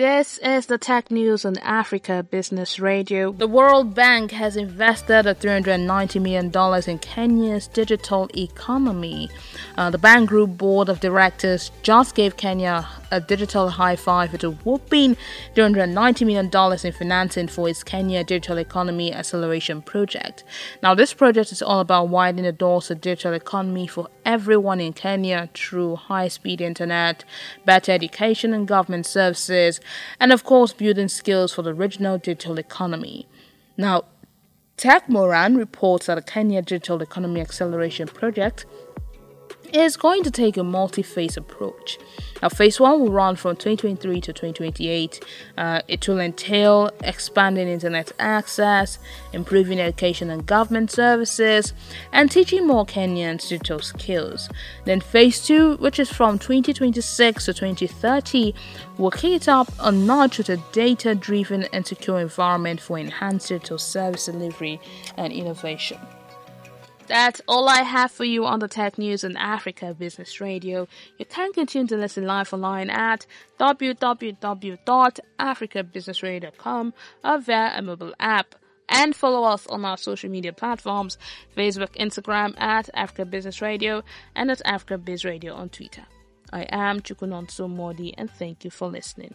This is the tech news on Africa Business Radio. The World Bank has invested $390 million in Kenya's digital economy. Uh, the Bank Group Board of Directors just gave Kenya a digital high five with a whooping $390 million in financing for its Kenya Digital Economy Acceleration Project. Now, this project is all about widening the doors to digital economy for everyone in Kenya through high speed internet, better education and government services, and of course, building skills for the regional digital economy. Now, Tech Moran reports that the Kenya Digital Economy Acceleration Project is going to take a multi phase approach. Now, phase one will run from 2023 to 2028. Uh, it will entail expanding internet access, improving education and government services, and teaching more Kenyans digital skills. Then, phase two, which is from 2026 to 2030, will kick it up a notch with a data driven and secure environment for enhanced digital service delivery and innovation. That's all I have for you on the tech news on Africa Business Radio. You can continue to listen live online at www.africabusinessradio.com or via a mobile app. And follow us on our social media platforms Facebook, Instagram at Africa Business Radio and at Africa Biz Radio on Twitter. I am Chukwunonso Modi and thank you for listening.